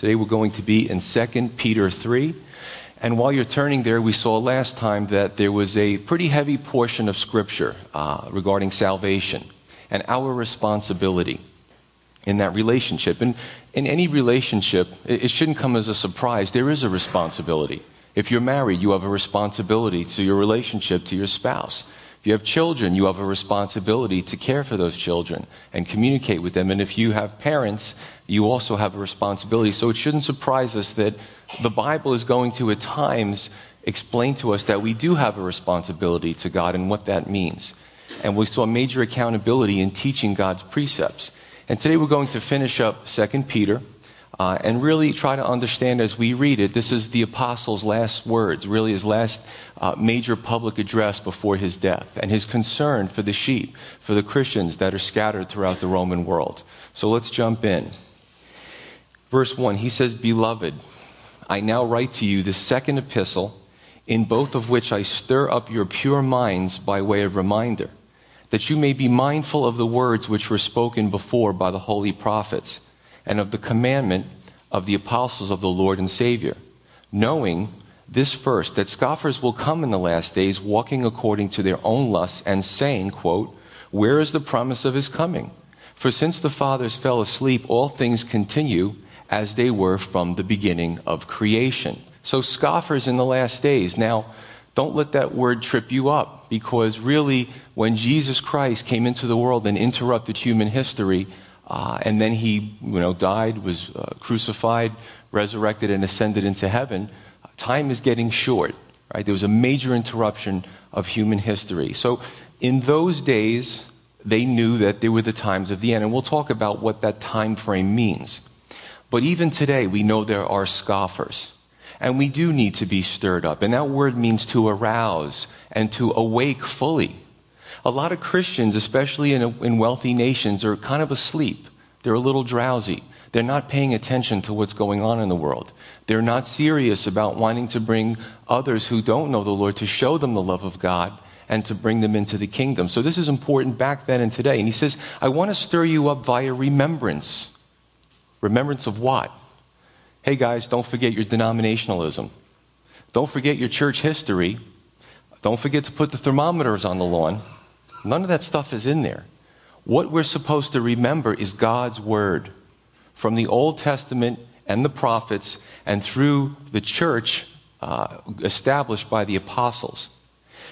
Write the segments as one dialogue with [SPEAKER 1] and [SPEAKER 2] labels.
[SPEAKER 1] Today we're going to be in 2 Peter 3. And while you're turning there, we saw last time that there was a pretty heavy portion of Scripture uh, regarding salvation and our responsibility in that relationship. And in any relationship, it shouldn't come as a surprise. There is a responsibility. If you're married, you have a responsibility to your relationship to your spouse. If you have children, you have a responsibility to care for those children and communicate with them. And if you have parents, you also have a responsibility. So it shouldn't surprise us that the Bible is going to, at times, explain to us that we do have a responsibility to God and what that means. And we saw major accountability in teaching God's precepts. And today we're going to finish up 2 Peter uh, and really try to understand as we read it. This is the apostle's last words, really his last uh, major public address before his death, and his concern for the sheep, for the Christians that are scattered throughout the Roman world. So let's jump in. Verse 1, he says, Beloved, I now write to you the second epistle, in both of which I stir up your pure minds by way of reminder, that you may be mindful of the words which were spoken before by the holy prophets and of the commandment of the apostles of the Lord and Savior, knowing this first, that scoffers will come in the last days walking according to their own lusts and saying, quote, Where is the promise of his coming? For since the fathers fell asleep, all things continue as they were from the beginning of creation. So scoffers in the last days. Now, don't let that word trip you up because really, when Jesus Christ came into the world and interrupted human history, uh, and then he, you know, died, was uh, crucified, resurrected, and ascended into heaven. Time is getting short, right? There was a major interruption of human history. So in those days, they knew that there were the times of the end, and we'll talk about what that time frame means. But even today, we know there are scoffers. And we do need to be stirred up. And that word means to arouse and to awake fully. A lot of Christians, especially in, in wealthy nations, are kind of asleep. They're a little drowsy. They're not paying attention to what's going on in the world. They're not serious about wanting to bring others who don't know the Lord to show them the love of God and to bring them into the kingdom. So this is important back then and today. And he says, I want to stir you up via remembrance. Remembrance of what? Hey guys, don't forget your denominationalism. Don't forget your church history. Don't forget to put the thermometers on the lawn. None of that stuff is in there. What we're supposed to remember is God's word from the Old Testament and the prophets and through the church uh, established by the apostles.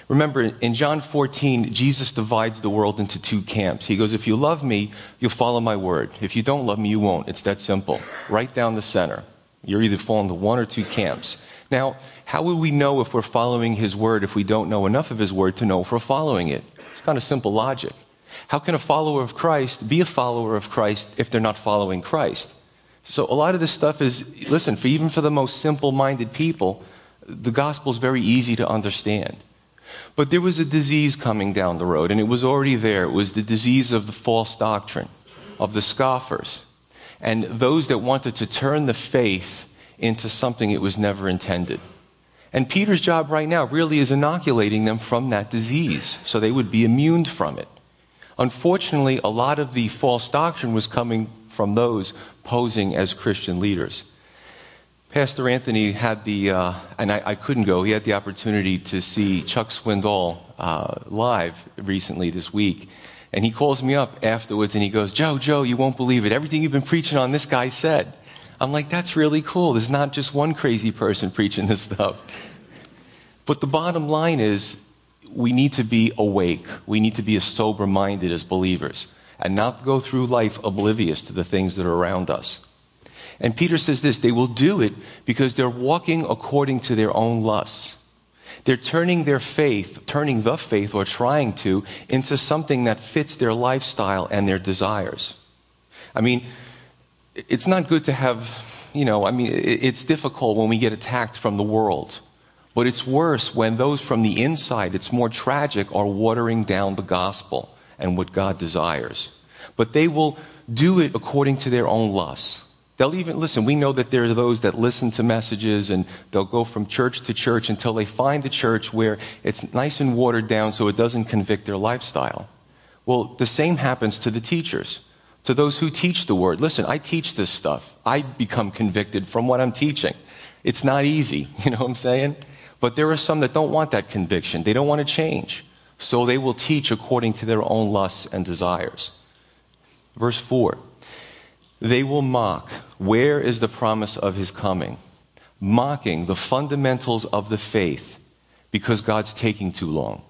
[SPEAKER 1] Remember, in John 14, Jesus divides the world into two camps. He goes, If you love me, you'll follow my word. If you don't love me, you won't. It's that simple. Right down the center. You're either falling to one or two camps. Now, how would we know if we're following his word if we don't know enough of his word to know if we're following it? It's kind of simple logic. How can a follower of Christ be a follower of Christ if they're not following Christ? So a lot of this stuff is, listen, for even for the most simple minded people, the gospel is very easy to understand. But there was a disease coming down the road, and it was already there. It was the disease of the false doctrine, of the scoffers, and those that wanted to turn the faith into something it was never intended. And Peter's job right now really is inoculating them from that disease so they would be immune from it. Unfortunately, a lot of the false doctrine was coming from those posing as Christian leaders. Pastor Anthony had the, uh, and I, I, couldn't go, he had the opportunity to see Chuck Swindoll uh, live recently this week. And he calls me up afterwards and he goes, Joe, Joe, you won't believe it. Everything you've been preaching on, this guy said. I'm like, that's really cool. There's not just one crazy person preaching this stuff. But the bottom line is, we need to be awake. We need to be as sober minded as believers and not go through life oblivious to the things that are around us. And Peter says this they will do it because they're walking according to their own lusts. They're turning their faith, turning the faith, or trying to, into something that fits their lifestyle and their desires. I mean, it's not good to have, you know, I mean, it's difficult when we get attacked from the world. But it's worse when those from the inside, it's more tragic, are watering down the gospel and what God desires. But they will do it according to their own lusts. They'll even listen. We know that there are those that listen to messages and they'll go from church to church until they find the church where it's nice and watered down so it doesn't convict their lifestyle. Well, the same happens to the teachers. to those who teach the word. Listen, I teach this stuff. I become convicted from what I'm teaching. It's not easy, you know what I'm saying? But there are some that don't want that conviction. They don't want to change. So they will teach according to their own lusts and desires. Verse 4 They will mock. Where is the promise of his coming? Mocking the fundamentals of the faith because God's taking too long.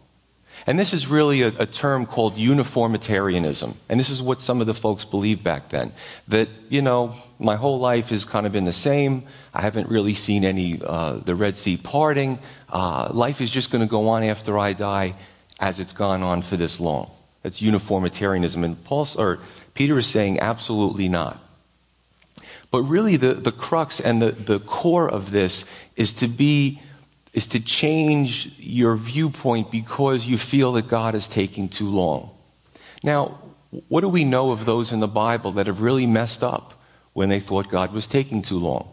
[SPEAKER 1] And this is really a, a, term called uniformitarianism. And this is what some of the folks believed back then. That, you know, my whole life has kind of been the same. I haven't really seen any, uh, the Red Sea parting. Uh, life is just going to go on after I die as it's gone on for this long. That's uniformitarianism. And Paul, or Peter is saying absolutely not. But really, the, the crux and the, the core of this is to be is to change your viewpoint because you feel that God is taking too long. Now, what do we know of those in the Bible that have really messed up when they thought God was taking too long?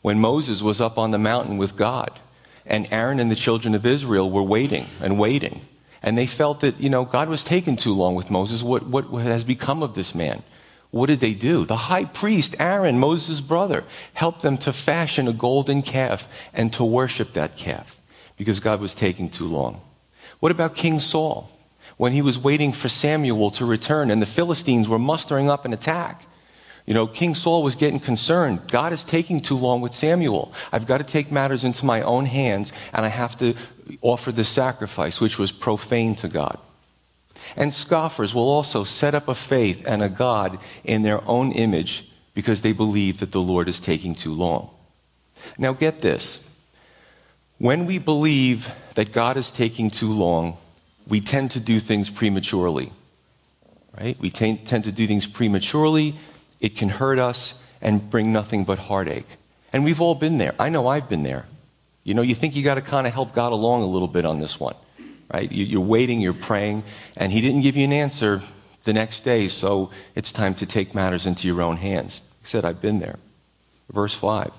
[SPEAKER 1] When Moses was up on the mountain with God, and Aaron and the children of Israel were waiting and waiting, and they felt that, you know, God was taking too long with Moses. What, what has become of this man? What did they do? The high priest, Aaron, Moses' brother, helped them to fashion a golden calf and to worship that calf because God was taking too long. What about King Saul? When he was waiting for Samuel to return and the Philistines were mustering up an attack. You know, King Saul was getting concerned. God is taking too long with Samuel. I've got to take matters into my own hands and I have to offer the sacrifice, which was profane to God. And scoffers will also set up a faith and a God in their own image because they believe that the Lord is taking too long. Now, get this. When we believe that God is taking too long, we tend to do things prematurely. Right? We tend to do things prematurely. It can hurt us and bring nothing but heartache. And we've all been there. I know I've been there. You know, you think you got to kind of help God along a little bit on this one right? You're waiting, you're praying, and he didn't give you an answer the next day, so it's time to take matters into your own hands. He said, I've been there. Verse 5.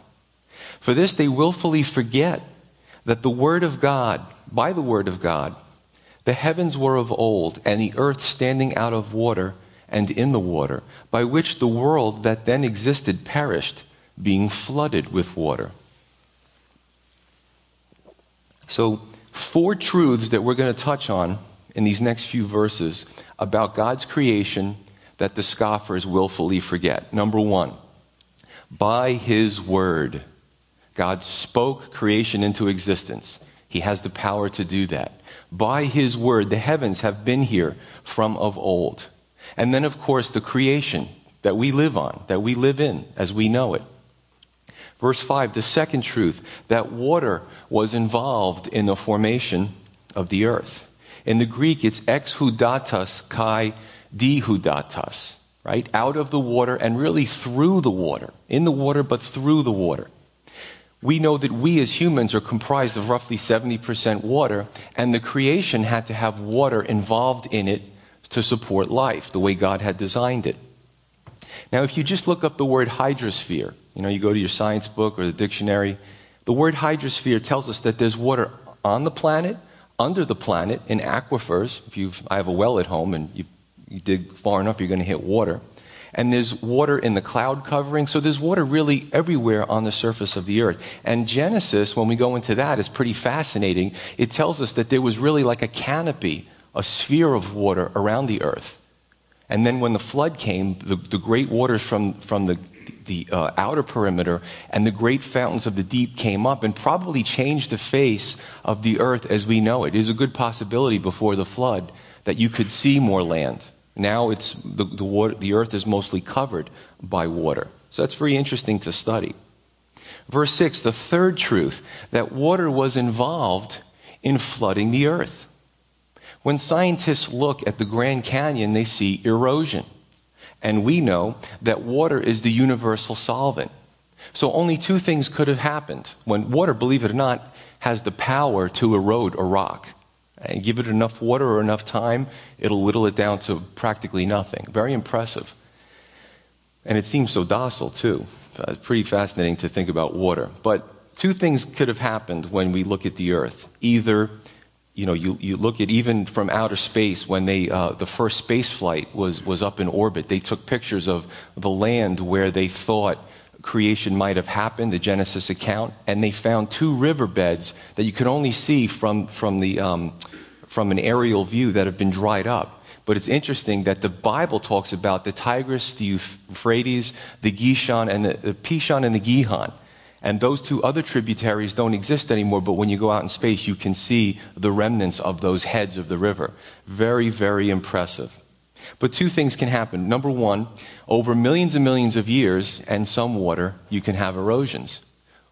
[SPEAKER 1] For this they willfully forget that the Word of God, by the Word of God, the heavens were of old, and the earth standing out of water and in the water, by which the world that then existed perished, being flooded with water. So four truths that we're going to touch on in these next few verses about God's creation that the scoffers willfully forget. Number one, by his word, God spoke creation into existence. He has the power to do that. By his word, the heavens have been here from of old. And then, of course, the creation that we live on, that we live in as we know it. Verse 5, the second truth, that water was involved in the formation of the earth. In the Greek, it's ex hudatos kai dihudatos, right? Out of the water and really through the water. In the water, but through the water. We know that we as humans are comprised of roughly 70% water, and the creation had to have water involved in it to support life, the way God had designed it. Now, if you just look up the word hydrosphere, you know, you go to your science book or the dictionary, the word hydrosphere tells us that there's water on the planet, under the planet, in aquifers. If you've, I have a well at home and you, you dig far enough, you're going to hit water. And there's water in the cloud covering. So there's water really everywhere on the surface of the earth. And Genesis, when we go into that, is pretty fascinating. It tells us that there was really like a canopy, a sphere of water around the earth. And then when the flood came, the, the great waters from, from the, the uh, outer perimeter and the great fountains of the deep came up and probably changed the face of the earth as we know it. It is a good possibility before the flood that you could see more land. Now it's the, the, water, the earth is mostly covered by water. So that's very interesting to study. Verse 6, the third truth that water was involved in flooding the earth. When scientists look at the Grand Canyon, they see erosion. And we know that water is the universal solvent. So only two things could have happened. When water, believe it or not, has the power to erode a rock. And give it enough water or enough time, it'll whittle it down to practically nothing. Very impressive. And it seems so docile, too. Uh, it's pretty fascinating to think about water. But two things could have happened when we look at the earth. Either you know, you, you look at even from outer space when they, uh, the first space flight was, was up in orbit, they took pictures of the land where they thought creation might have happened, the Genesis account, and they found two riverbeds that you could only see from, from, the, um, from an aerial view that have been dried up. But it's interesting that the Bible talks about the Tigris, the Euphrates, the Gishon, and the, the Pishon and the Gihon. And those two other tributaries don't exist anymore, but when you go out in space, you can see the remnants of those heads of the river. Very, very impressive. But two things can happen. Number one, over millions and millions of years and some water, you can have erosions.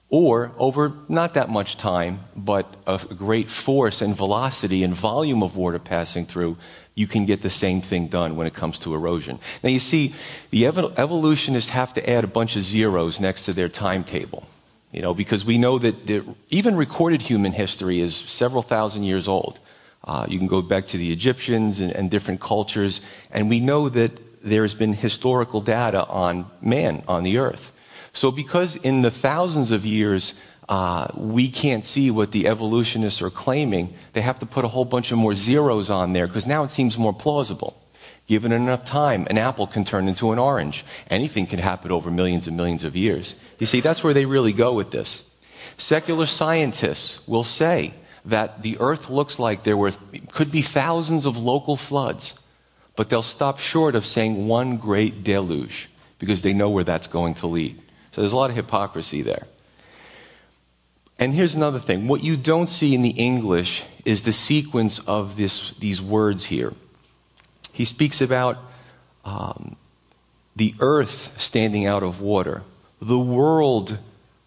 [SPEAKER 1] Or over not that much time, but a great force and velocity and volume of water passing through, you can get the same thing done when it comes to erosion. Now you see, the evolutionists have to add a bunch of zeros next to their timetable. You know, because we know that the, even recorded human history is several thousand years old. Uh, you can go back to the Egyptians and, and different cultures, and we know that there's been historical data on man on the earth. So, because in the thousands of years uh, we can't see what the evolutionists are claiming, they have to put a whole bunch of more zeros on there because now it seems more plausible. Given enough time, an apple can turn into an orange. Anything can happen over millions and millions of years. You see, that's where they really go with this. Secular scientists will say that the earth looks like there were, could be thousands of local floods, but they'll stop short of saying one great deluge because they know where that's going to lead. So there's a lot of hypocrisy there. And here's another thing what you don't see in the English is the sequence of this, these words here. He speaks about um, the earth standing out of water. The world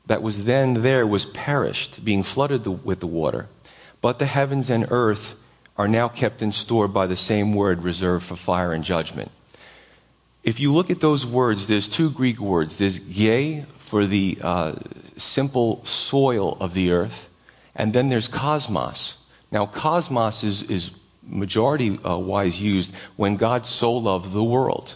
[SPEAKER 1] that was then there was perished, being flooded the, with the water. But the heavens and earth are now kept in store by the same word reserved for fire and judgment. If you look at those words, there's two Greek words. There's ye for the uh, simple soil of the earth, and then there's cosmos. Now, cosmos is, is majority uh, wise used when God so loved the world.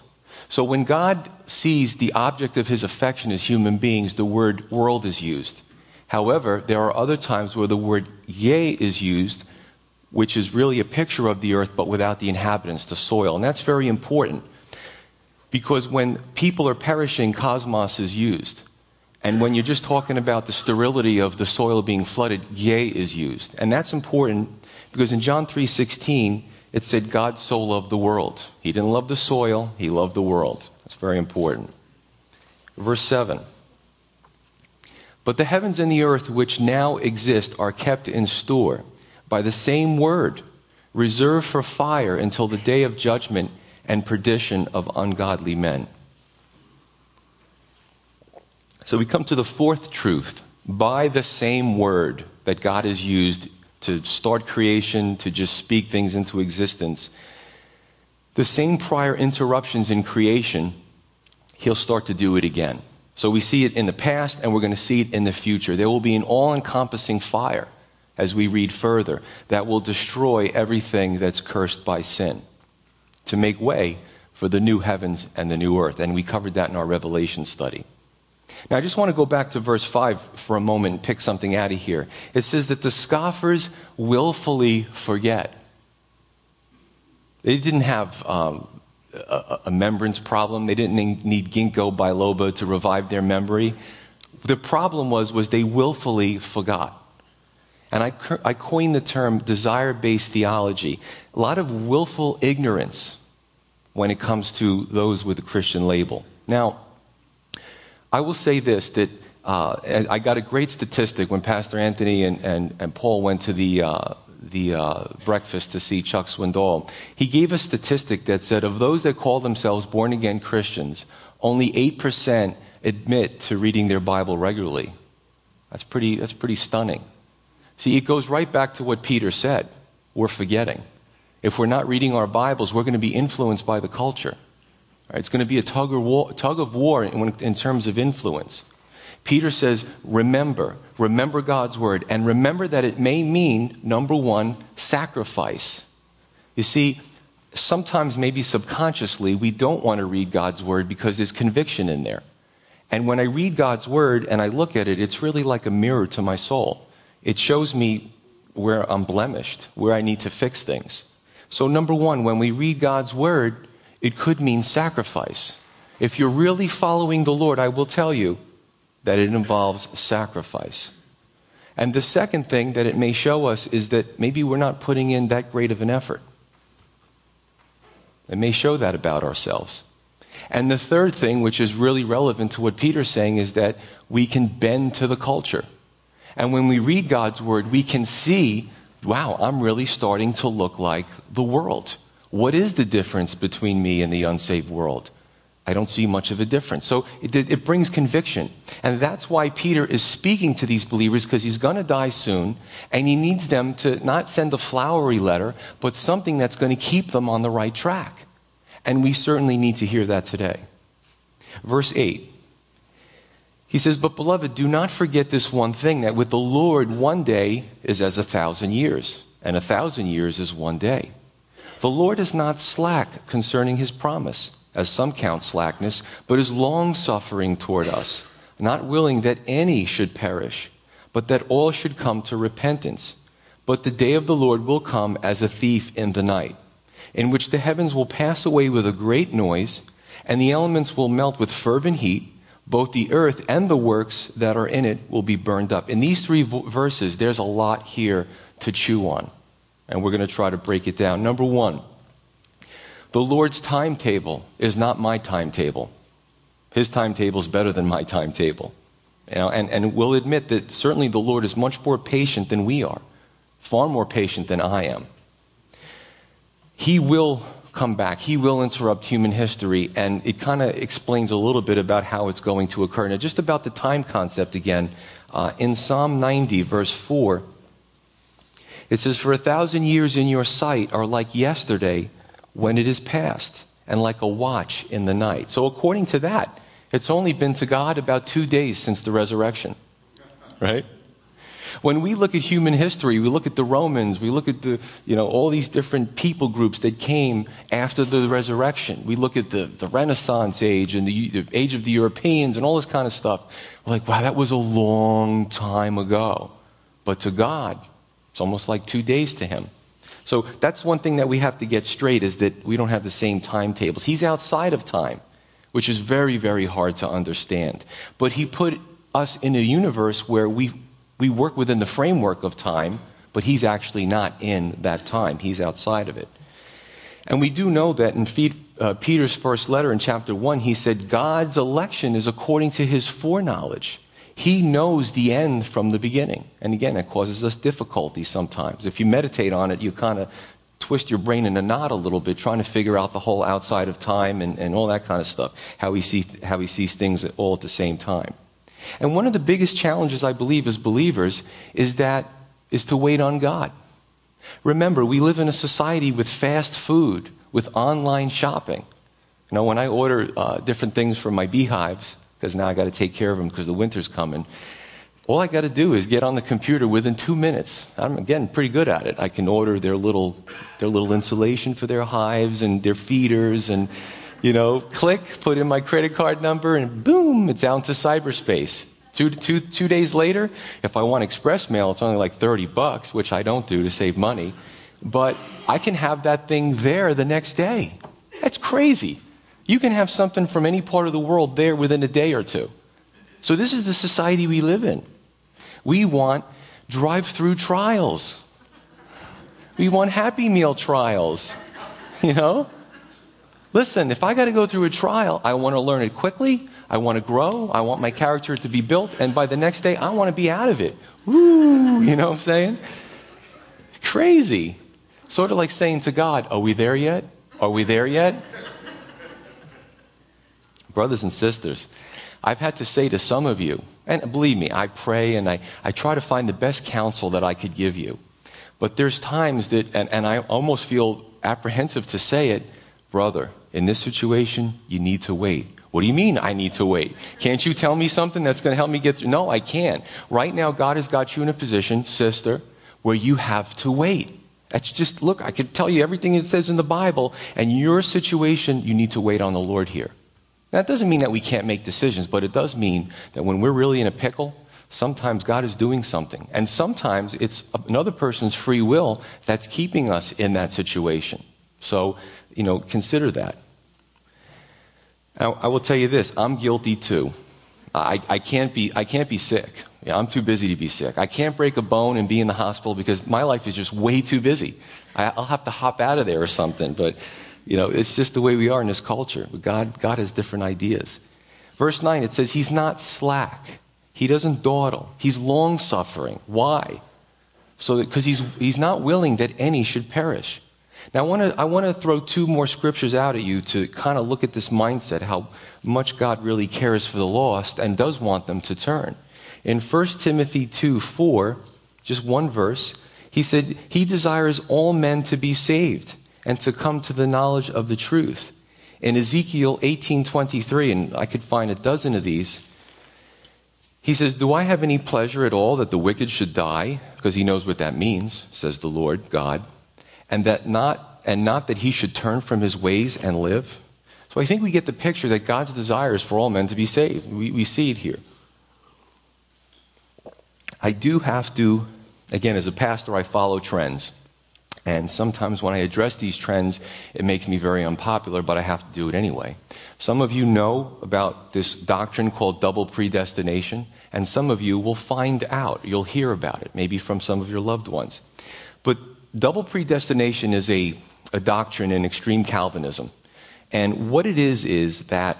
[SPEAKER 1] So when God sees the object of his affection as human beings, the word world is used. However, there are other times where the word ye is used, which is really a picture of the earth but without the inhabitants, the soil. And that's very important because when people are perishing, cosmos is used. And when you're just talking about the sterility of the soil being flooded, ye is used. And that's important because in John 3:16 it said God so loved the world. He didn't love the soil, he loved the world. That's very important. Verse 7. But the heavens and the earth which now exist are kept in store by the same word, reserved for fire until the day of judgment and perdition of ungodly men. So we come to the fourth truth by the same word that God has used to start creation, to just speak things into existence. The same prior interruptions in creation, he'll start to do it again. So we see it in the past and we're going to see it in the future. There will be an all encompassing fire as we read further that will destroy everything that's cursed by sin to make way for the new heavens and the new earth. And we covered that in our Revelation study. Now, I just want to go back to verse 5 for a moment and pick something out of here. It says that the scoffers willfully forget. They didn't have um, a, a problem. They didn't need ginkgo biloba to revive their memory. The problem was, was they willfully forgot. And I, I coined the term desire based theology. A lot of willful ignorance when it comes to those with a Christian label. Now, I will say this that uh, I got a great statistic when Pastor Anthony and, and, and Paul went to the, uh, the uh, breakfast to see Chuck Swindoll. He gave a statistic that said of those that call themselves born again Christians, only 8% admit to reading their Bible regularly. That's pretty, that's pretty stunning. See, it goes right back to what Peter said. We're forgetting. If we're not reading our Bibles, we're going to be influenced by the culture. Right? It's going to be a tug, war, tug of war in, in terms of influence. Peter says, remember, remember God's word, and remember that it may mean, number one, sacrifice. You see, sometimes, maybe subconsciously, we don't want to read God's word because there's conviction in there. And when I read God's word and I look at it, it's really like a mirror to my soul. It shows me where I'm blemished, where I need to fix things. So, number one, when we read God's word, it could mean sacrifice. If you're really following the Lord, I will tell you that it involves sacrifice. And the second thing that it may show us is that maybe we're not putting in that great of an effort. It may show that about ourselves. And the third thing, which is really relevant to what Peter's saying, is that we can bend to the culture. And when we read God's word, we can see, wow, I'm really starting to look like the world. What is the difference between me and the unsaved world? I don't see much of a difference. So it, it brings conviction. And that's why Peter is speaking to these believers because he's going to die soon and he needs them to not send a flowery letter, but something that's going to keep them on the right track. And we certainly need to hear that today. Verse 8. He says, But beloved, do not forget this one thing that with the Lord, one day is as a thousand years, and a thousand years is one day. The Lord is not slack concerning his promise, as some count slackness, but is long suffering toward us, not willing that any should perish, but that all should come to repentance. But the day of the Lord will come as a thief in the night, in which the heavens will pass away with a great noise, and the elements will melt with fervent heat both the earth and the works that are in it will be burned up. In these three verses, there's a lot here to chew on, and we're going to try to break it down. Number one, the Lord's timetable is not my timetable. His timetable is better than my timetable. You know, and, and we'll admit that certainly the Lord is much more patient than we are, far more patient than I am. He will come back. He will interrupt human history, and it kind of explains a little bit about how it's going to occur. Now, just about the time concept again, uh, in Psalm 90, verse 4, it says, For a thousand years in your sight are like yesterday when it is past, and like a watch in the night. So, according to that, it's only been to God about two days since the resurrection, right? When we look at human history, we look at the Romans, we look at the, you know, all these different people groups that came after the resurrection. We look at the, the Renaissance age and the, the age of the Europeans and all this kind of stuff. We're like, wow, that was a long time ago. But to God, it's almost like two days to him. So that's one thing that we have to get straight is that we don't have the same timetables. He's outside of time, which is very, very hard to understand. But he put us in a universe where we we work within the framework of time, but he's actually not in that time. He's outside of it. And we do know that in uh, Peter's first letter in chapter 1, he said, God's election is according to his foreknowledge. He knows the end from the beginning. And again, that causes us difficulty sometimes. If you meditate on it, you kind of twist your brain in a knot a little bit, trying to figure out the whole outside of time and, and all that kind of stuff, how he, see, how he sees things all at the same time. And one of the biggest challenges, I believe, as believers is that is to wait on God. Remember, we live in a society with fast food, with online shopping. You know, when I order uh, different things for my beehives, because now I got to take care of them because the winter's coming, all I got to do is get on the computer within two minutes. I'm getting pretty good at it. I can order their little, their little insulation for their hives and their feeders and you know, click, put in my credit card number, and boom, it's out into cyberspace. Two, two, two days later, if I want express mail, it's only like 30 bucks, which I don't do to save money. But I can have that thing there the next day. That's crazy. You can have something from any part of the world there within a day or two. So, this is the society we live in. We want drive through trials, we want Happy Meal trials, you know? Listen, if I got to go through a trial, I want to learn it quickly. I want to grow. I want my character to be built. And by the next day, I want to be out of it. Woo! You know what I'm saying? Crazy. Sort of like saying to God, Are we there yet? Are we there yet? Brothers and sisters, I've had to say to some of you, and believe me, I pray and I, I try to find the best counsel that I could give you. But there's times that, and, and I almost feel apprehensive to say it, brother, in this situation, you need to wait. What do you mean I need to wait? Can't you tell me something that's going to help me get through? No, I can't. Right now, God has got you in a position, sister, where you have to wait. That's just, look, I could tell you everything it says in the Bible, and your situation, you need to wait on the Lord here. That doesn't mean that we can't make decisions, but it does mean that when we're really in a pickle, Sometimes God is doing something. And sometimes it's another person's free will that's keeping us in that situation. So, you know, consider that. Now, I will tell you this I'm guilty too. I, I, can't, be, I can't be sick. Yeah, I'm too busy to be sick. I can't break a bone and be in the hospital because my life is just way too busy. I, I'll have to hop out of there or something. But, you know, it's just the way we are in this culture. God, God has different ideas. Verse 9, it says, He's not slack. He doesn't dawdle. He's long suffering. Why? So because he's, he's not willing that any should perish. Now, I want to I want to throw two more scriptures out at you to kind of look at this mindset, how much God really cares for the lost and does want them to turn. In 1 Timothy 2 4, just one verse, he said, He desires all men to be saved and to come to the knowledge of the truth. In Ezekiel 18:23, and I could find a dozen of these, he says, Do I have any pleasure at all that the wicked should die? Because he knows what that means, says the Lord God, and that not and not that he should turn from his ways and live. So I think we get the picture that God's desire is for all men to be saved. We, we see it here. I do have to, again, as a pastor, I follow trends. And sometimes when I address these trends, it makes me very unpopular, but I have to do it anyway. Some of you know about this doctrine called double predestination, and some of you will find out. You'll hear about it, maybe from some of your loved ones. But double predestination is a, a doctrine in extreme Calvinism. And what it is, is that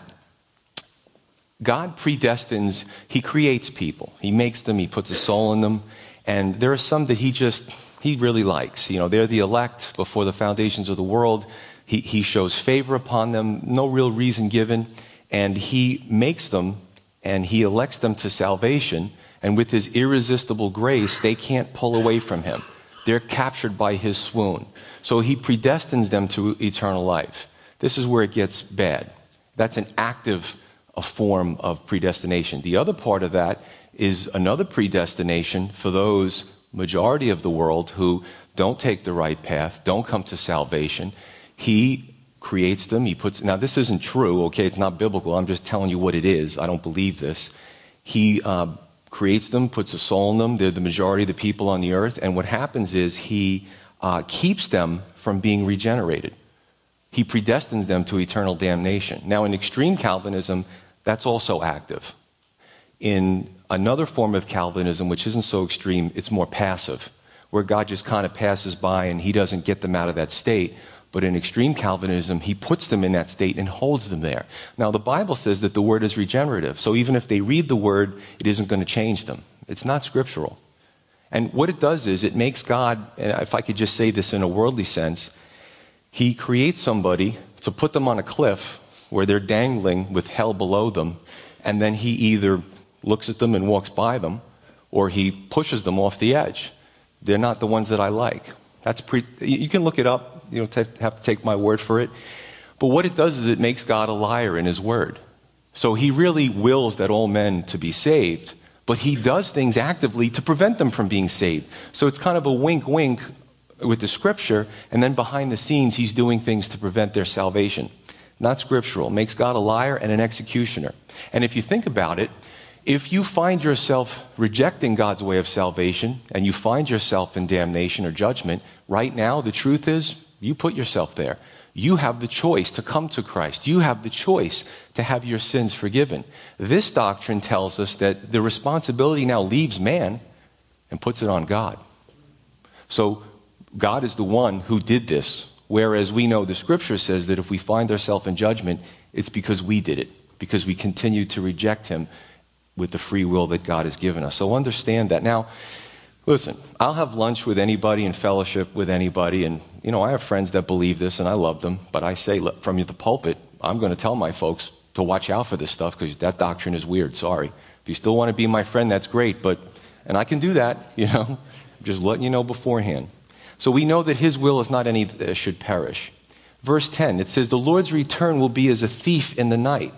[SPEAKER 1] God predestines, He creates people. He makes them, He puts a soul in them. And there are some that He just he really likes. You know, they're the elect before the foundations of the world. He, he shows favor upon them, no real reason given, and he makes them and he elects them to salvation. And with his irresistible grace, they can't pull away from him. They're captured by his swoon. So he predestines them to eternal life. This is where it gets bad. That's an active a form of predestination. The other part of that is another predestination for those majority of the world who don't take the right path, don't come to salvation. He creates them. He puts, now this isn't true, okay? It's not biblical. I'm just telling you what it is. I don't believe this. He uh, creates them, puts a soul in them. They're the majority of the people on the earth. And what happens is he uh, keeps them from being regenerated. He predestines them to eternal damnation. Now, in extreme Calvinism, that's also active. In another form of Calvinism, which isn't so extreme, it's more passive, where God just kind of passes by and he doesn't get them out of that state. But in extreme Calvinism, he puts them in that state and holds them there. Now, the Bible says that the word is regenerative. So even if they read the word, it isn't going to change them. It's not scriptural. And what it does is it makes God, and if I could just say this in a worldly sense, he creates somebody to put them on a cliff where they're dangling with hell below them, and then he either looks at them and walks by them, or he pushes them off the edge. They're not the ones that I like. That's pre- you can look it up. You don't have to take my word for it. But what it does is it makes God a liar in his word. So he really wills that all men to be saved, but he does things actively to prevent them from being saved. So it's kind of a wink wink with the scripture, and then behind the scenes, he's doing things to prevent their salvation. Not scriptural. Makes God a liar and an executioner. And if you think about it, if you find yourself rejecting God's way of salvation and you find yourself in damnation or judgment, right now, the truth is, you put yourself there. You have the choice to come to Christ. You have the choice to have your sins forgiven. This doctrine tells us that the responsibility now leaves man and puts it on God. So God is the one who did this, whereas we know the scripture says that if we find ourselves in judgment, it's because we did it, because we continue to reject him with the free will that God has given us. So understand that. Now, listen, I'll have lunch with anybody and fellowship with anybody. And, you know, I have friends that believe this and I love them. But I say from the pulpit, I'm going to tell my folks to watch out for this stuff because that doctrine is weird. Sorry. If you still want to be my friend, that's great. But, and I can do that, you know, just letting you know beforehand. So we know that his will is not any that should perish. Verse 10, it says, The Lord's return will be as a thief in the night.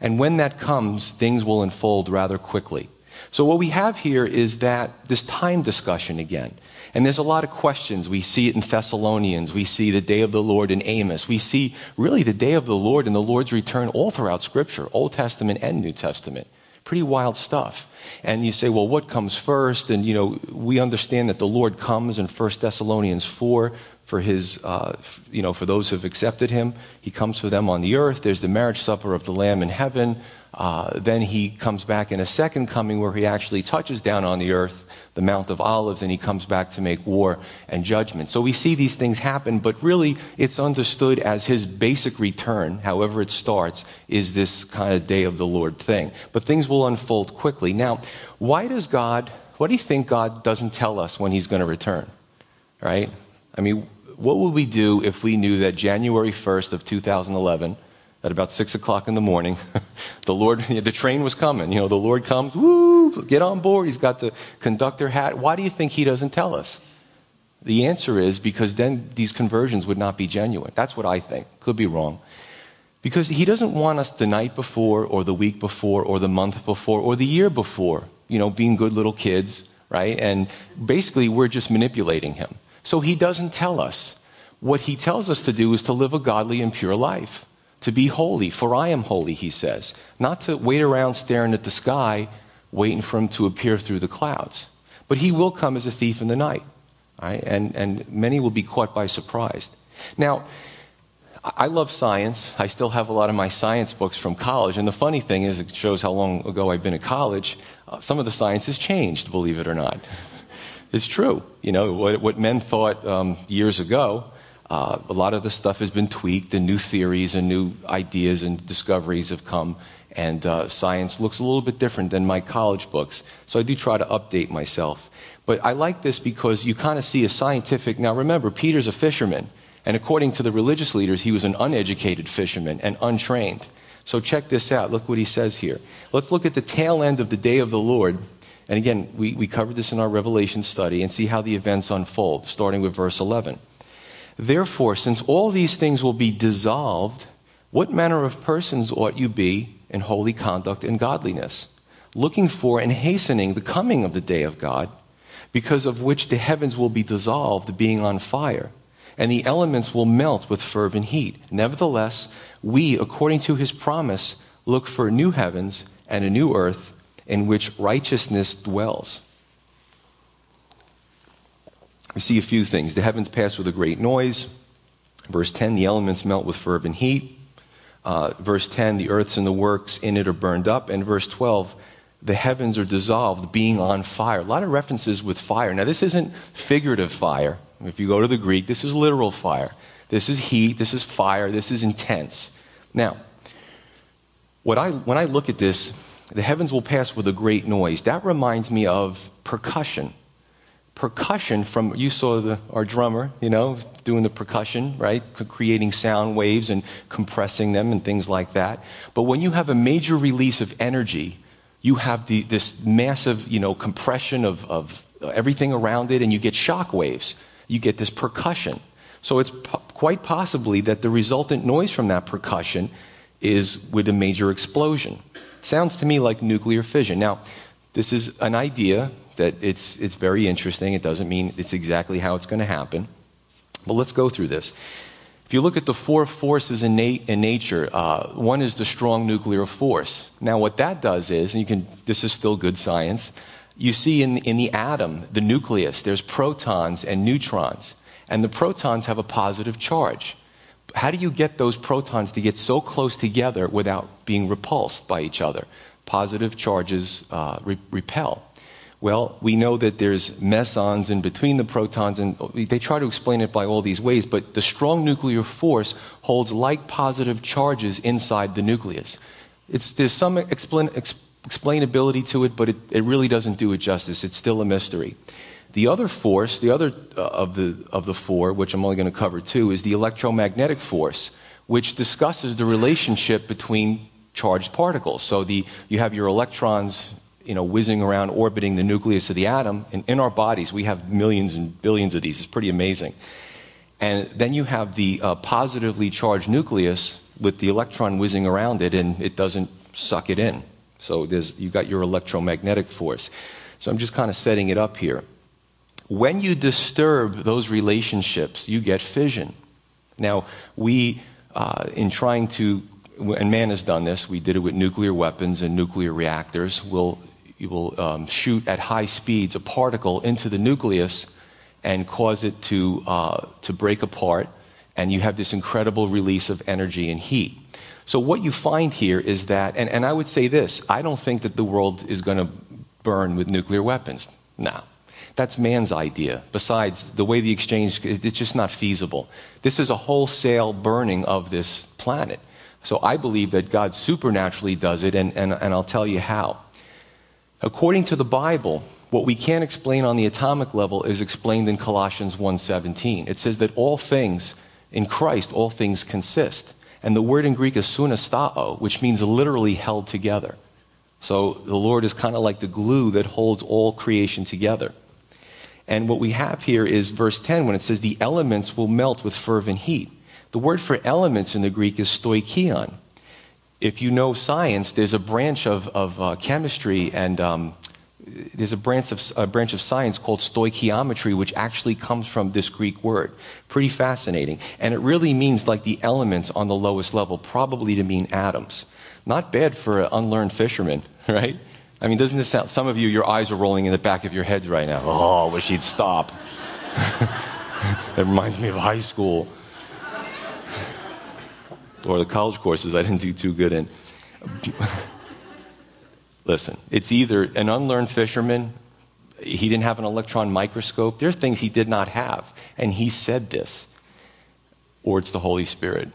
[SPEAKER 1] And when that comes, things will unfold rather quickly. So what we have here is that this time discussion again. And there's a lot of questions. We see it in Thessalonians. We see the day of the Lord in Amos. We see really the day of the Lord and the Lord's return all throughout Scripture, Old Testament and New Testament. Pretty wild stuff. And you say, well, what comes first? And, you know, we understand that the Lord comes in 1 Thessalonians 4 for his, uh, you know, for those who have accepted him. He comes for them on the earth. There's the marriage supper of the Lamb in heaven. Uh, then he comes back in a second coming where he actually touches down on the earth, the Mount of Olives, and he comes back to make war and judgment. So we see these things happen, but really it's understood as his basic return, however it starts, is this kind of day of the Lord thing. But things will unfold quickly. Now, why does God, what do you think God doesn't tell us when he's going to return? Right? I mean, what would we do if we knew that January 1st of 2011, at about 6 o'clock in the morning, the Lord, the train was coming. You know, the Lord comes, woo, get on board. He's got the conductor hat. Why do you think he doesn't tell us? The answer is because then these conversions would not be genuine. That's what I think. Could be wrong. Because he doesn't want us the night before or the week before or the month before or the year before, you know, being good little kids, right? And basically we're just manipulating him. So he doesn't tell us. What he tells us to do is to live a godly and pure life, to be holy, for I am holy, he says. Not to wait around staring at the sky, waiting for him to appear through the clouds. But he will come as a thief in the night, right? and, and many will be caught by surprise. Now, I love science. I still have a lot of my science books from college. And the funny thing is, it shows how long ago I've been at college. Uh, some of the science has changed, believe it or not is true. You know, what, what men thought um, years ago, uh, a lot of the stuff has been tweaked, and new theories and new ideas and discoveries have come, and uh, science looks a little bit different than my college books. So I do try to update myself. But I like this because you kind of see a scientific. Now remember, Peter's a fisherman, and according to the religious leaders, he was an uneducated fisherman and untrained. So check this out. Look what he says here. Let's look at the tail end of the day of the Lord and again, we, we covered this in our Revelation study and see how the events unfold, starting with verse 11. Therefore, since all these things will be dissolved, what manner of persons ought you be in holy conduct and godliness, looking for and hastening the coming of the day of God, because of which the heavens will be dissolved, being on fire, and the elements will melt with fervent heat. Nevertheless, we, according to his promise, look for new heavens and a new earth in which righteousness dwells. We see a few things. The heavens pass with a great noise. Verse 10, the elements melt with fervent heat. Uh, verse 10, the earths and the works in it are burned up. And verse 12, the heavens are dissolved, being on fire. A lot of references with fire. Now, this isn't figurative fire. If you go to the Greek, this is literal fire. This is heat, this is fire, this is intense. Now, I, when I look at this, the heavens will pass with a great noise. That reminds me of percussion. Percussion from, you saw the, our drummer, you know, doing the percussion, right? Creating sound waves and compressing them and things like that. But when you have a major release of energy, you have the, this massive, you know, compression of, of everything around it and you get shock waves. You get this percussion. So it's quite possibly that the resultant noise from that percussion is with a major explosion. Sounds to me like nuclear fission. Now, this is an idea that it's, it's very interesting. It doesn't mean it's exactly how it's going to happen. But let's go through this. If you look at the four forces in, in nature, uh, one is the strong nuclear force. Now, what that does is, and you can, this is still good science, you see in, in the atom, the nucleus, there's protons and neutrons. And the protons have a positive charge how do you get those protons to get so close together without being repulsed by each other? Positive charges uh, re- repel. Well, we know that there's mesons in between the protons, and they try to explain it by all these ways, but the strong nuclear force holds like positive charges inside the nucleus. It's, there's some explain, ex, explainability to it, but it, it really doesn't do it justice. It's still a mystery. The other force, the other uh, of, the, of the four, which I'm only going to cover two, is the electromagnetic force, which discusses the relationship between charged particles. So the, you have your electrons you know, whizzing around, orbiting the nucleus of the atom. And in our bodies, we have millions and billions of these. It's pretty amazing. And then you have the uh, positively charged nucleus with the electron whizzing around it, and it doesn't suck it in. So you've got your electromagnetic force. So I'm just kind of setting it up here. When you disturb those relationships, you get fission. Now, we, uh, in trying to and man has done this, we did it with nuclear weapons and nuclear reactors. We'll, you will um, shoot at high speeds a particle into the nucleus and cause it to, uh, to break apart, and you have this incredible release of energy and heat. So, what you find here is that, and, and I would say this I don't think that the world is going to burn with nuclear weapons. No. That's man's idea. Besides, the way the exchange, it's just not feasible. This is a wholesale burning of this planet. So I believe that God supernaturally does it, and, and, and I'll tell you how. According to the Bible, what we can't explain on the atomic level is explained in Colossians 1:17. It says that all things in Christ, all things consist. And the word in Greek is sunastao, which means literally held together. So the Lord is kind of like the glue that holds all creation together. And what we have here is verse 10 when it says, The elements will melt with fervent heat. The word for elements in the Greek is stoichion. If you know science, there's a branch of, of uh, chemistry and um, there's a branch, of, a branch of science called stoichiometry, which actually comes from this Greek word. Pretty fascinating. And it really means like the elements on the lowest level, probably to mean atoms. Not bad for an unlearned fisherman, right? I mean, doesn't this sound, some of you, your eyes are rolling in the back of your heads right now. Oh, I wish he'd stop. that reminds me of high school. or the college courses I didn't do too good in. Listen, it's either an unlearned fisherman, he didn't have an electron microscope, there are things he did not have, and he said this, or it's the Holy Spirit.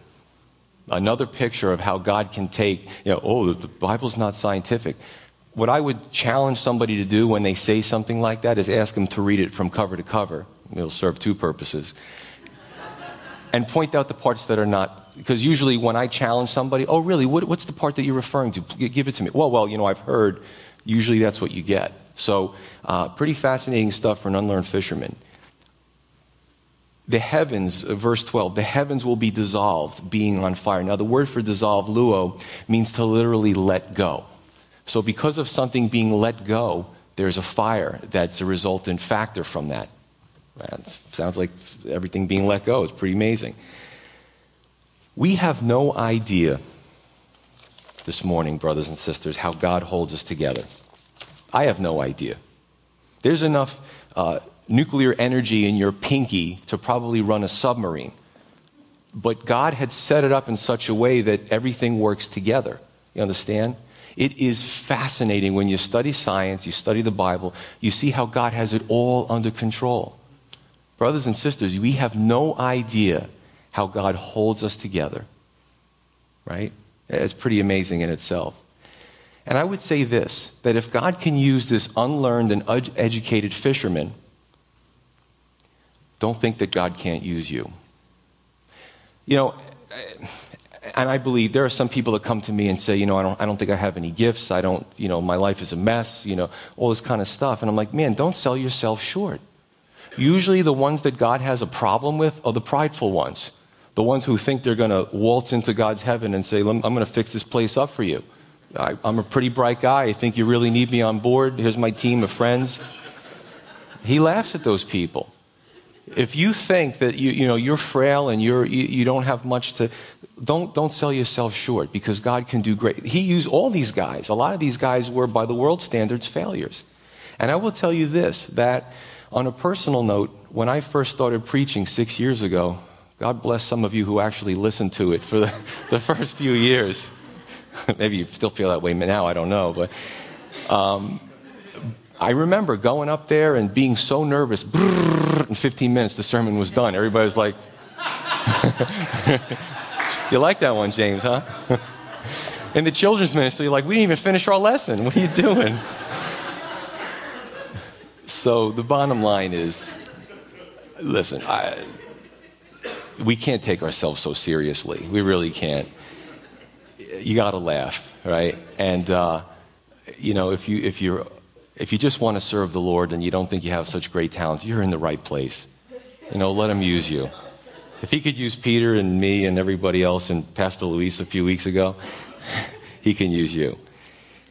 [SPEAKER 1] Another picture of how God can take, you know, oh, the Bible's not scientific what I would challenge somebody to do when they say something like that is ask them to read it from cover to cover. It'll serve two purposes. and point out the parts that are not, because usually when I challenge somebody, oh, really, what, what's the part that you're referring to? Give it to me. Well, well, you know, I've heard. Usually that's what you get. So, uh, pretty fascinating stuff for an unlearned fisherman. The heavens, uh, verse 12, the heavens will be dissolved, being on fire. Now, the word for dissolve, luo, means to literally let go. So, because of something being let go, there's a fire that's a resultant factor from that. That sounds like everything being let go. It's pretty amazing. We have no idea this morning, brothers and sisters, how God holds us together. I have no idea. There's enough uh, nuclear energy in your pinky to probably run a submarine. But God had set it up in such a way that everything works together. You understand? It is fascinating when you study science, you study the Bible, you see how God has it all under control. Brothers and sisters, we have no idea how God holds us together. Right? It's pretty amazing in itself. And I would say this that if God can use this unlearned and educated fisherman, don't think that God can't use you. You know, and I believe there are some people that come to me and say, you know, I don't, I don't think I have any gifts. I don't, you know, my life is a mess, you know, all this kind of stuff. And I'm like, man, don't sell yourself short. Usually the ones that God has a problem with are the prideful ones. The ones who think they're going to waltz into God's heaven and say, I'm going to fix this place up for you. I, I'm a pretty bright guy. I think you really need me on board. Here's my team of friends. He laughs at those people if you think that you, you know, you're frail and you're, you, you, don't have much to, don't, don't sell yourself short because God can do great. He used all these guys. A lot of these guys were, by the world standards, failures. And I will tell you this that on a personal note, when I first started preaching six years ago, God bless some of you who actually listened to it for the, the first few years. Maybe you still feel that way now, I don't know. But um, I remember going up there and being so nervous. Brrr, in 15 minutes, the sermon was done. Everybody's like, You like that one, James, huh? In the children's ministry, like, we didn't even finish our lesson. What are you doing? so the bottom line is listen, I, we can't take ourselves so seriously. We really can't. You got to laugh, right? And, uh, you know, if you, if you're if you just want to serve the Lord and you don't think you have such great talents, you're in the right place. You know, let Him use you. If He could use Peter and me and everybody else and Pastor Luis a few weeks ago, He can use you.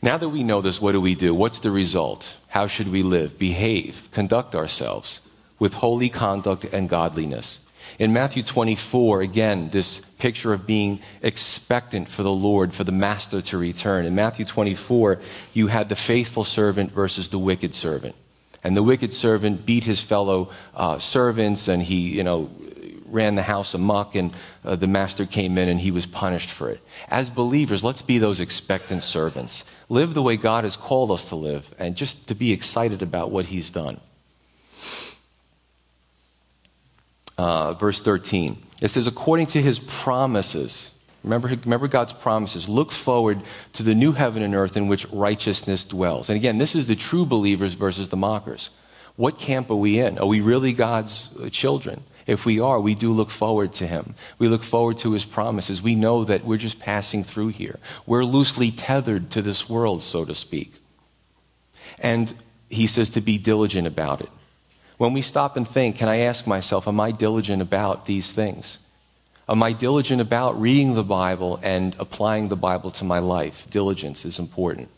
[SPEAKER 1] Now that we know this, what do we do? What's the result? How should we live, behave, conduct ourselves with holy conduct and godliness? In Matthew 24, again, this picture of being expectant for the Lord, for the master to return. In Matthew 24, you had the faithful servant versus the wicked servant. And the wicked servant beat his fellow uh, servants and he, you know, ran the house amok and uh, the master came in and he was punished for it. As believers, let's be those expectant servants. Live the way God has called us to live and just to be excited about what he's done. Uh, verse 13. It says, according to his promises. Remember, remember God's promises. Look forward to the new heaven and earth in which righteousness dwells. And again, this is the true believers versus the mockers. What camp are we in? Are we really God's uh, children? If we are, we do look forward to Him. We look forward to His promises. We know that we're just passing through here. We're loosely tethered to this world, so to speak. And He says to be diligent about it. When we stop and think, can I ask myself, am I diligent about these things? Am I diligent about reading the Bible and applying the Bible to my life? Diligence is important.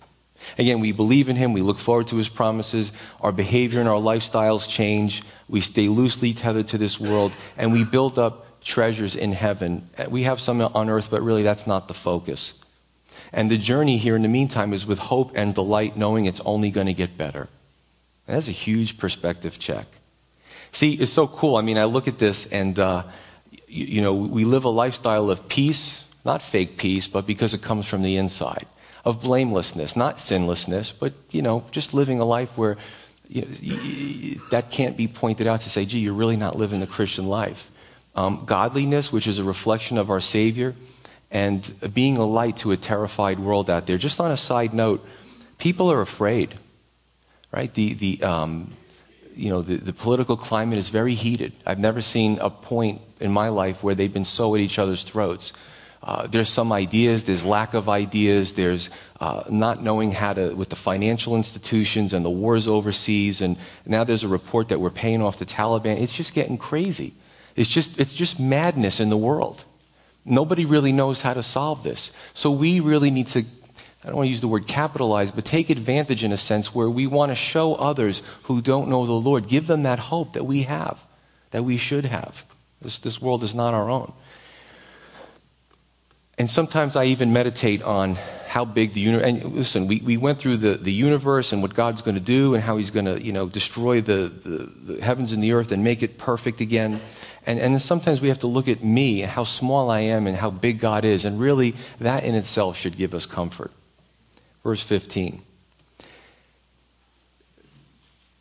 [SPEAKER 1] Again, we believe in Him, we look forward to His promises, our behavior and our lifestyles change, we stay loosely tethered to this world, and we build up treasures in heaven. Uh, we have some on earth, but really that's not the focus. And the journey here in the meantime is with hope and delight, knowing it's only going to get better. That's a huge perspective check. See, it's so cool. I mean, I look at this and, uh, you, you know, we live a lifestyle of peace, not fake peace, but because it comes from the inside of blamelessness, not sinlessness, but, you know, just living a life where you know, that can't be pointed out to say, gee, you're really not living a Christian life. Um, godliness, which is a reflection of our Savior, and being a light to a terrified world out there. Just on a side note, people are afraid, right? The, the, um, you know, the, the political climate is very heated. I've never seen a point in my life where they've been so at each other's throats. Uh, there's some ideas, there's lack of ideas, there's uh, not knowing how to, with the financial institutions and the wars overseas, and now there's a report that we're paying off the Taliban. It's just getting crazy. It's just, it's just madness in the world. Nobody really knows how to solve this. So we really need to, I don't want to use the word capitalize, but take advantage in a sense where we want to show others who don't know the Lord, give them that hope that we have, that we should have. This, this world is not our own. And sometimes I even meditate on how big the universe, and listen, we, we went through the, the universe and what God's going to do and how he's going to, you know, destroy the, the, the, heavens and the earth and make it perfect again. And, and sometimes we have to look at me, and how small I am and how big God is. And really, that in itself should give us comfort. Verse 15.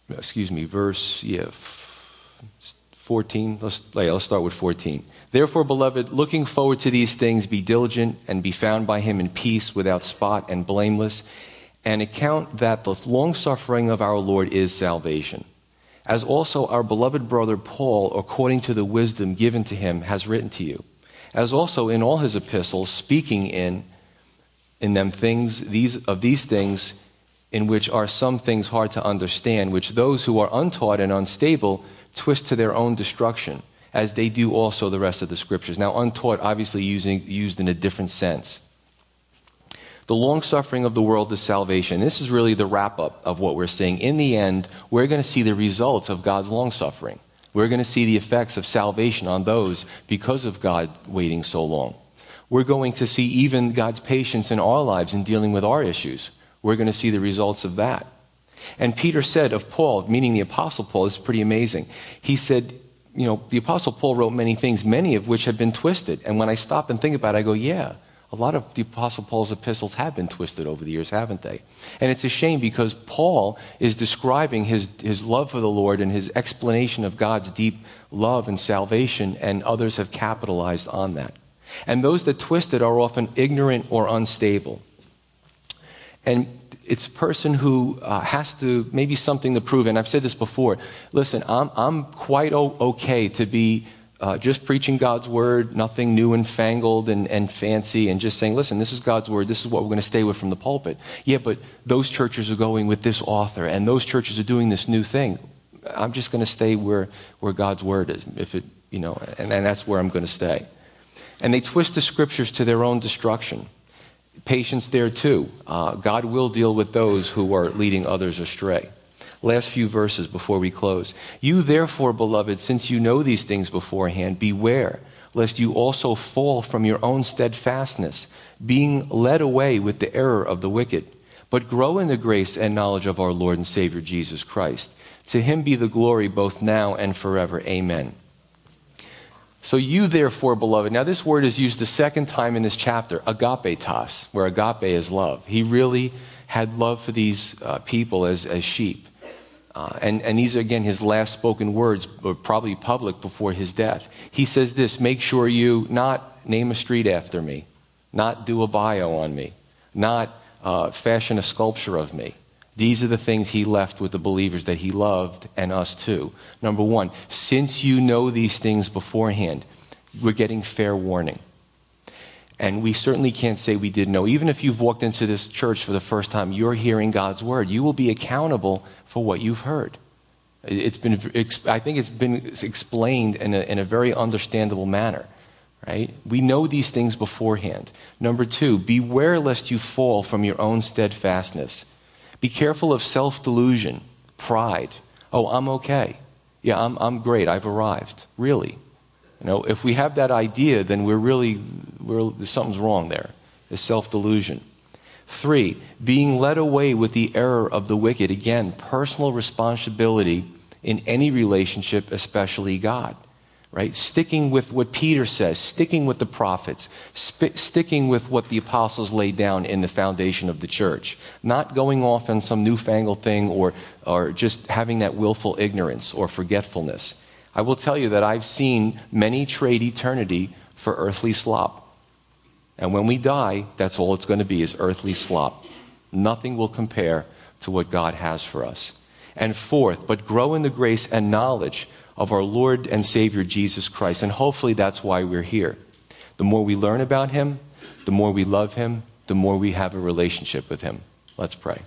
[SPEAKER 1] Excuse me, verse, yeah, 14. Let's, yeah, let's start with 14. Therefore, beloved, looking forward to these things, be diligent and be found by him in peace, without spot and blameless, and account that the long suffering of our Lord is salvation. As also our beloved brother Paul, according to the wisdom given to him, has written to you. As also in all his epistles, speaking in, in them things, these, of these things, in which are some things hard to understand, which those who are untaught and unstable twist to their own destruction as they do also the rest of the scriptures. Now, untaught, obviously using, used in a different sense. The long suffering of the world is salvation. This is really the wrap up of what we're saying. In the end, we're going to see the results of God's long suffering. We're going to see the effects of salvation on those because of God waiting so long. We're going to see even God's patience in our lives in dealing with our issues. We're going to see the results of that. And Peter said of Paul, meaning the Apostle Paul, is pretty amazing. He said, you know, the Apostle Paul wrote many things, many of which have been twisted. And when I stop and think about it, I go, yeah, a lot of the Apostle Paul's epistles have been twisted over the years, haven't they? And it's a shame because Paul is describing his, his love for the Lord and his explanation of God's deep love and salvation, and others have capitalized on that. And those that twist it are often ignorant or unstable. And it's a person who uh, has to maybe something to prove. And I've said this before. Listen, I'm, I'm quite okay to be uh, just preaching God's word, nothing new and fangled and, and fancy, and just saying, listen, this is God's word. This is what we're going to stay with from the pulpit. Yeah, but those churches are going with this author, and those churches are doing this new thing. I'm just going to stay where, where God's word is, if it, you know, and, and that's where I'm going to stay. And they twist the scriptures to their own destruction patience there too. Uh, God will deal with those who are leading others astray. Last few verses before we close. You, therefore, beloved, since you know these things beforehand, beware lest you also fall from your own steadfastness, being led away with the error of the wicked. But grow in the grace and knowledge of our Lord and Savior Jesus Christ. To him be the glory both now and forever. Amen. So, you therefore, beloved, now this word is used the second time in this chapter, agapetos, where agape is love. He really had love for these uh, people as, as sheep. Uh, and, and these are, again, his last spoken words, probably public before his death. He says this make sure you not name a street after me, not do a bio on me, not uh, fashion a sculpture of me. These are the things he left with the believers that he loved and us too. Number one, since you know these things beforehand, we're getting fair warning. And we certainly can't say we didn't know. Even if you've walked into this church for the first time, you're hearing God's word. You will be accountable for what you've heard. It's been, I think it's been explained in a, in a very understandable manner, right? We know these things beforehand. Number two, beware lest you fall from your own steadfastness. Be careful of self delusion, pride. Oh, I'm okay. Yeah, I'm, I'm great. I've arrived. Really. You know, if we have that idea, then we're really, we're, something's wrong there. It's self delusion. Three, being led away with the error of the wicked. Again, personal responsibility in any relationship, especially God right? Sticking with what Peter says, sticking with the prophets, sp- sticking with what the apostles laid down in the foundation of the church, not going off on some newfangled thing or, or just having that willful ignorance or forgetfulness. I will tell you that I've seen many trade eternity for earthly slop. And when we die, that's all it's going to be is earthly slop. Nothing will compare to what God has for us. And fourth, but grow in the grace and knowledge of our Lord and Savior Jesus Christ. And hopefully that's why we're here. The more we learn about Him, the more we love Him, the more we have a relationship with Him. Let's pray.